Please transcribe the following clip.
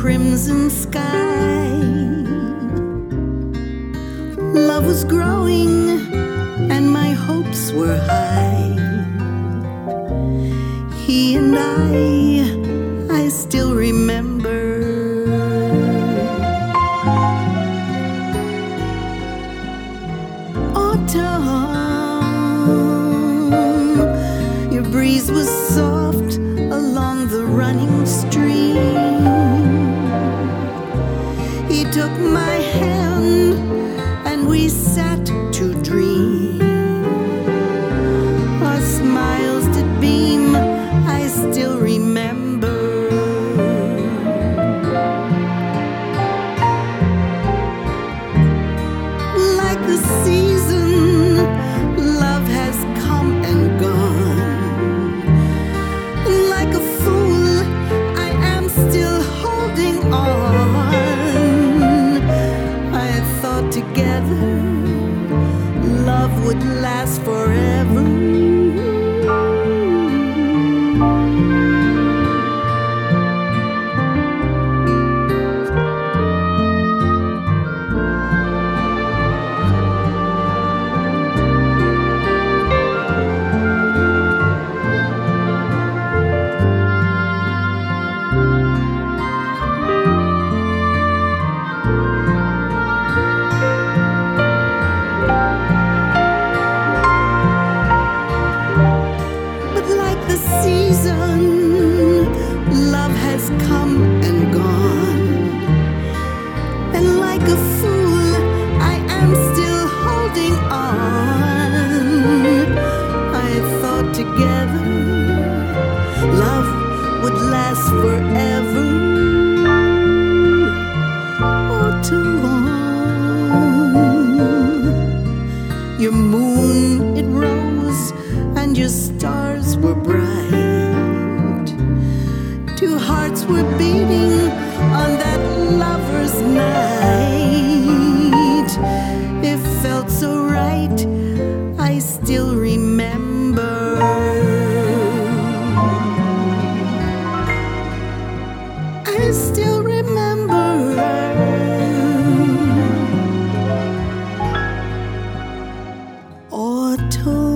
crimson sky. Love was growing hopes were high. He and I, I still remember. Autumn, your breeze was soft along the running stream. He took my hand and we sat the season. has come and gone. And like a fool, I am still holding on. I thought together love would last forever. Oh, too. hearts were beating on that lover's night. It felt so right, I still remember. I still remember. Autumn.